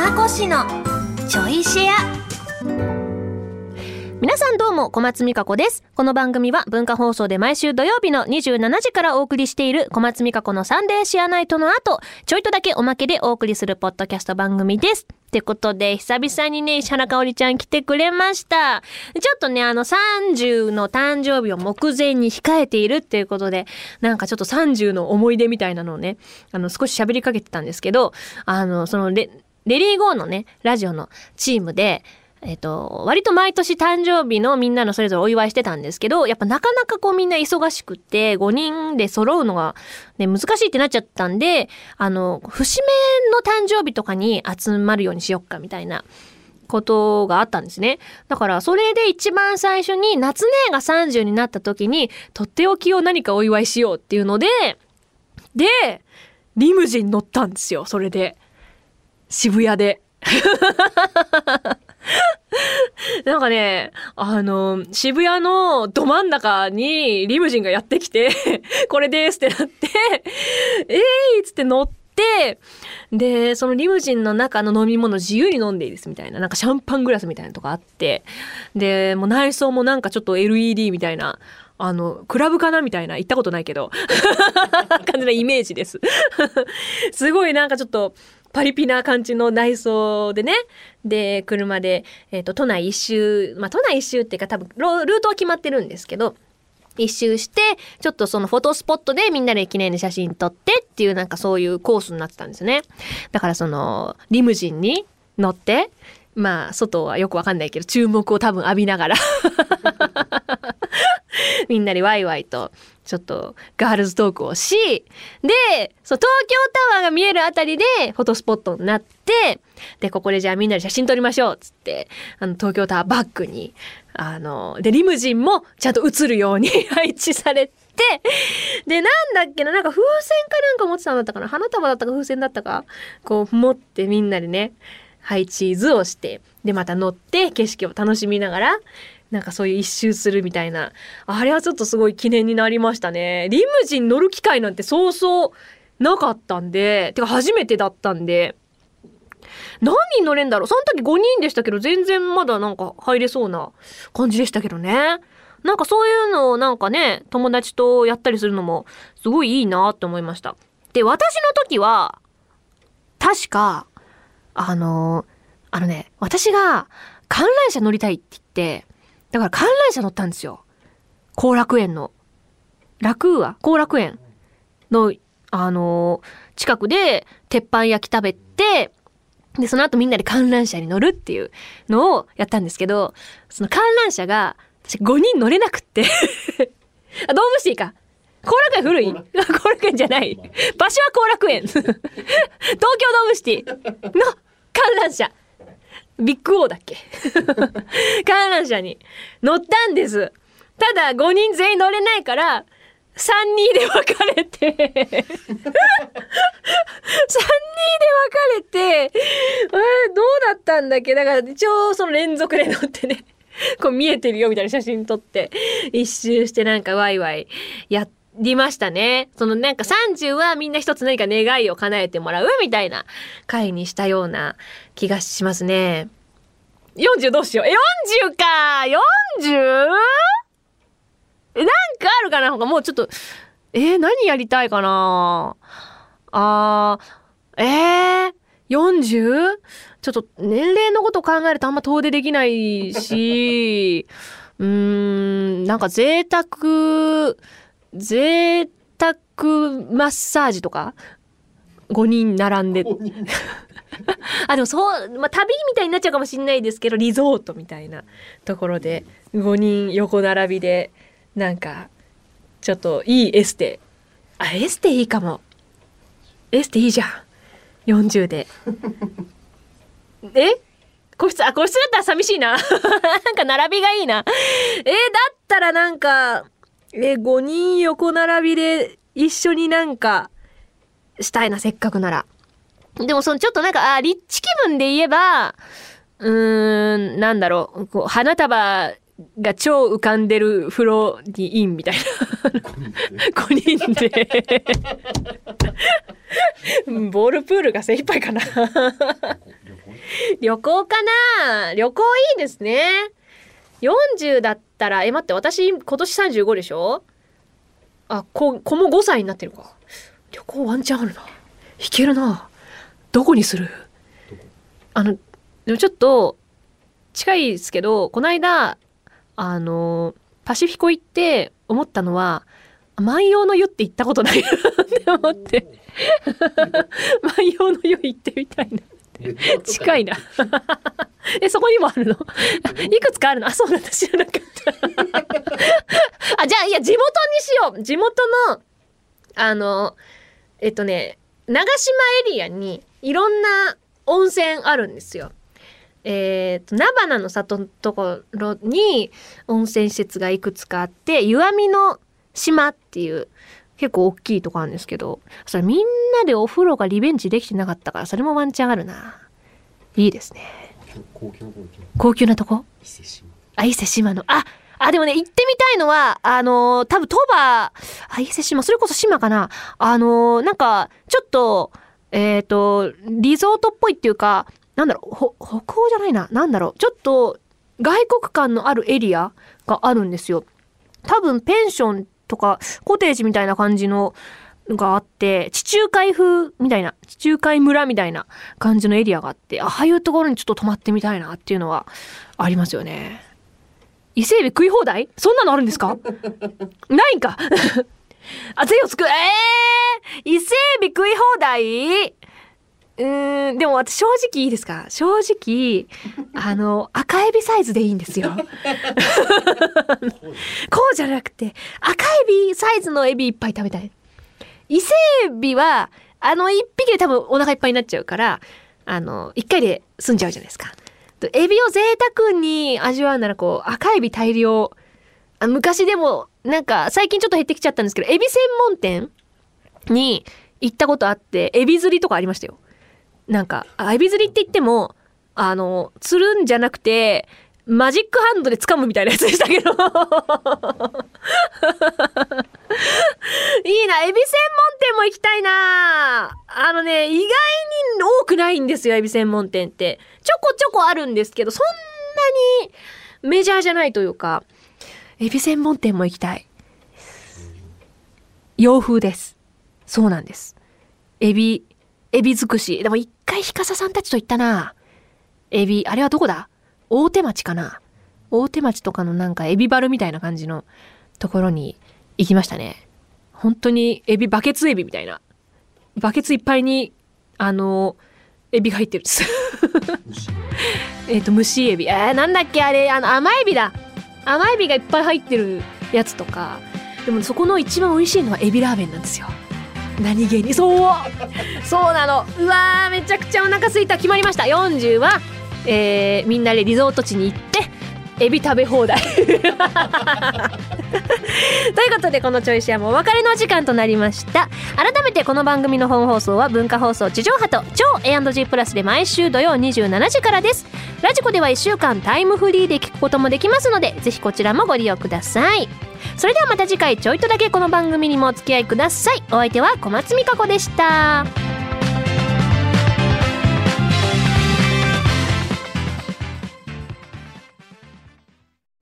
かこ氏のちょいシェア。皆さんどうも小松美香子です。この番組は文化放送で毎週土曜日の27時からお送りしている小松美香子のサンデーシェアナイトの後ちょいとだけおまけでお送りするポッドキャスト番組です。ってことで、久々にね、石原かおりちゃん来てくれました。ちょっとね、あの、30の誕生日を目前に控えているっていうことで、なんかちょっと30の思い出みたいなのをね、あの、少し喋りかけてたんですけど、あの、そのレ、リーゴーのね、ラジオのチームで、えっ、と、割と毎年誕生日のみんなのそれぞれお祝いしてたんですけど、やっぱなかなかこうみんな忙しくて、5人で揃うのがね、難しいってなっちゃったんで、あの、節目の誕生日とかに集まるようにしよっかみたいな。ことがあったんですね。だからそれで一番最初に夏姉が30になった時にとっておきを何かお祝いしようっていうので、で、リムジン乗ったんですよ、それで。渋谷で。なんかね、あの、渋谷のど真ん中にリムジンがやってきて これですってなって えーいっつって乗って、で、そのリムジンの中の飲み物自由に飲んでいいですみたいな、なんかシャンパングラスみたいなとこあって、で、もう内装もなんかちょっと LED みたいな、あの、クラブかなみたいな、行ったことないけど、感じなイメージですすごいなんかちょっと、パリピな感じの内装でね。で、車で、えっ、ー、と、都内一周、まあ、都内一周っていうか多分、ルートは決まってるんですけど、一周して、ちょっとそのフォトスポットでみんなで記念で写真撮ってっていうなんかそういうコースになってたんですよね。だからその、リムジンに乗って、まあ、外はよくわかんないけど、注目を多分浴びながらみんなでワイワイと、ちょっとガールズトークをし、で、そう、東京タワーが見えるあたりでフォトスポットになって、で、ここでじゃあみんなで写真撮りましょうっつって、あの、東京タワーバックに、あの、で、リムジンもちゃんと映るように 配置されて、で、なんだっけな、なんか風船かなんか持ってたんだったかな花束だったか風船だったかこう持ってみんなでね、配置図をして、で、また乗って景色を楽しみながら、なんかそういう一周するみたいな。あれはちょっとすごい記念になりましたね。リムジン乗る機会なんてそうそうなかったんで、てか初めてだったんで、何人乗れんだろうその時5人でしたけど、全然まだなんか入れそうな感じでしたけどね。なんかそういうのをなんかね、友達とやったりするのもすごいいいなって思いました。で、私の時は、確か、あの、あのね、私が観覧車乗りたいって言って、だから観覧車乗ったんですよ。後楽園の。楽は？後楽園の、あのー、近くで鉄板焼き食べて、で、その後みんなで観覧車に乗るっていうのをやったんですけど、その観覧車が、私5人乗れなくって あ、ドームシティか。後楽園古い？後楽園じゃない。場所は後楽園。東京ドームシティの観覧車。ビッグオーだっけ？観覧車に乗ったんです。ただ5人全員乗れないから、3人で分かれて。3人で分かれて、えー、どうだったんだっけ？だから一応その連続で乗ってね、こう見えてるよみたいな写真撮って、一周してなんかワイワイやって、りましたね。そのなんか30はみんな一つ何か願いを叶えてもらうみたいな回にしたような気がしますね。40どうしよう。え、40か !40? え、なんかあるかな？ほかもうちょっと、えー、何やりたいかな？あー、えー、40? ちょっと年齢のこと考えるとあんま遠出できないし、うーん、なんか贅沢、贅沢マッサージとか？5人並んで。あ、でもそう、まあ、旅みたいになっちゃうかもしれないですけど、リゾートみたいなところで、5人横並びで、なんか、ちょっといいエステ。あ、エステいいかも。エステいいじゃん。40で。え？個室、あ、個室だったら寂しいな。なんか並びがいいな。えー、だったらなんか、え、5人横並びで一緒になんかしたいな、せっかくなら。でもそのちょっとなんか、あ、リッチ気分で言えば、うーん、なんだろう、こう花束が超浮かんでる風呂にインみたいな。5人で？ボールプールが精一杯かな。旅行？かな。旅行いいですね。40だったら、え、待って、私今年35でしょ？あ、子、子も5歳になってるか。旅行ワンチャンあるな。いけるな。どこにする？あの、でもちょっと、近いですけど、この間、あの、パシフィコ行って思ったのは、万葉の湯って行ったことないなって思って。万葉の湯行ってみたいな。近いな。え、そこにもあるの？いくつかあるの？あ、そうなんだ。知らなかった。あ、じゃあ、いや、地元にしよう。地元の、あの、えっとね、長島エリアにいろんな温泉あるんですよ。えー、と、菜花の里のところに温泉施設がいくつかあって、湯あみの島っていう結構大きいとこあるんですけど、それみんなでお風呂がリベンジできてなかったから、それもワンチャンあるな。いいですね。高級なとこ伊勢島あ、伊勢島の。あ、あ、でもね、行ってみたいのは、あのー多分鳥羽、あ、伊勢島、それこそ島かな。あのーなんか、ちょっと、えっ、と、リゾートっぽいっていうか、なんだろう、ほ、北欧じゃないな。なんだろう。ちょっと、外国感のあるエリアがあるんですよ。多分、ペンションとか、コテージみたいな感じの、があって、地中海風みたいな、地中海村みたいな感じのエリアがあって、ああいうところにちょっと泊まってみたいなっていうのはありますよね。伊勢海老食い放題？そんなのあるんですか？ないんか あ、税をつく、えー、伊勢海老食い放題？うーん、でも私正直いいですか？正直、あの、赤エビサイズでいいんですよ。こうじゃなくて、赤エビサイズのエビいっぱい食べたい。伊勢海老は、あの一匹で多分お腹いっぱいになっちゃうから、あの、一回で済んじゃうじゃないですか。エビを贅沢に味わうならこう、赤エビ大量。あ昔でも、なんか最近ちょっと減ってきちゃったんですけど、エビ専門店に行ったことあって、エビ釣りとかありましたよ。なんか、あエビ釣りって言っても、あの、釣るんじゃなくて、マジックハンドで掴むみたいなやつでしたけど。いいな、エビ専門店も行きたいな。あのね、意外くないんですよ、エビ専門店って。ちょこちょこあるんですけど、そんなにメジャーじゃないというか、エビ専門店も行きたい。洋風です。そうなんです。エビ、エビ尽くし。でも一回ひかささんたちと行ったな。エビ、あれはどこだ？大手町かな大手町とかのなんかエビバルみたいな感じのところに行きましたね。本当にエビ、バケツエビみたいな。バケツいっぱいに、あの、エビが入ってるんです。虫えっと、蒸しエビ。えー、なんだっけ？あれ、あの、甘エビだ。甘エビがいっぱい入ってるやつとか。でもそこの一番美味しいのはエビラーメンなんですよ。何気に。そうそうなの。うわー、めちゃくちゃお腹空いた。決まりました。40は、えー、みんなでリゾート地に行って、エビ食べ放題。ということでこのチョイシアもお別れの時間となりました。改めてこの番組の本放送は文化放送地上波と超 A&G プラスで毎週土曜27時からです。ラジコでは1週間タイムフリーで聞くこともできますのでぜひこちらもご利用ください。それではまた次回ちょいとだけこの番組にもお付き合いください。お相手は小松美香子でした。